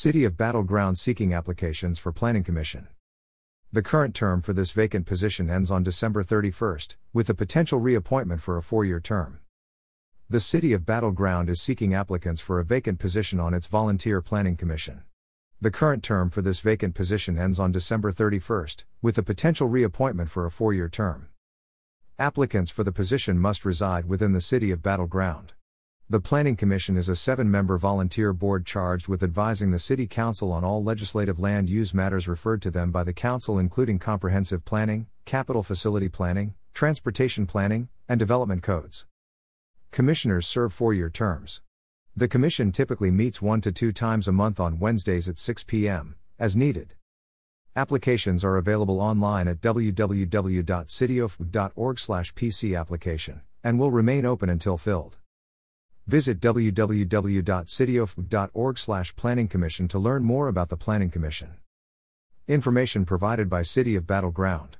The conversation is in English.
City of Battle Ground seeking applications for Planning Commission. The current term for this vacant position ends on December 31st, with a potential reappointment for a four year term. The City of Battle Ground is seeking applicants for a vacant position on its Volunteer Planning Commission. The current term for this vacant position ends on December 31st, with a potential reappointment for a four year term. Applicants for the position must reside within the City of Battle Ground. The Planning Commission is a seven member volunteer board charged with advising the City Council on all legislative land use matters referred to them by the Council, including comprehensive planning, capital facility planning, transportation planning, and development codes. Commissioners serve four year terms. The Commission typically meets one to two times a month on Wednesdays at 6 p.m., as needed. Applications are available online at www.cityof.org/pc application and will remain open until filled. Visit www.cityof.org/planning commission to learn more about the Planning Commission. Information provided by City of Battle Ground.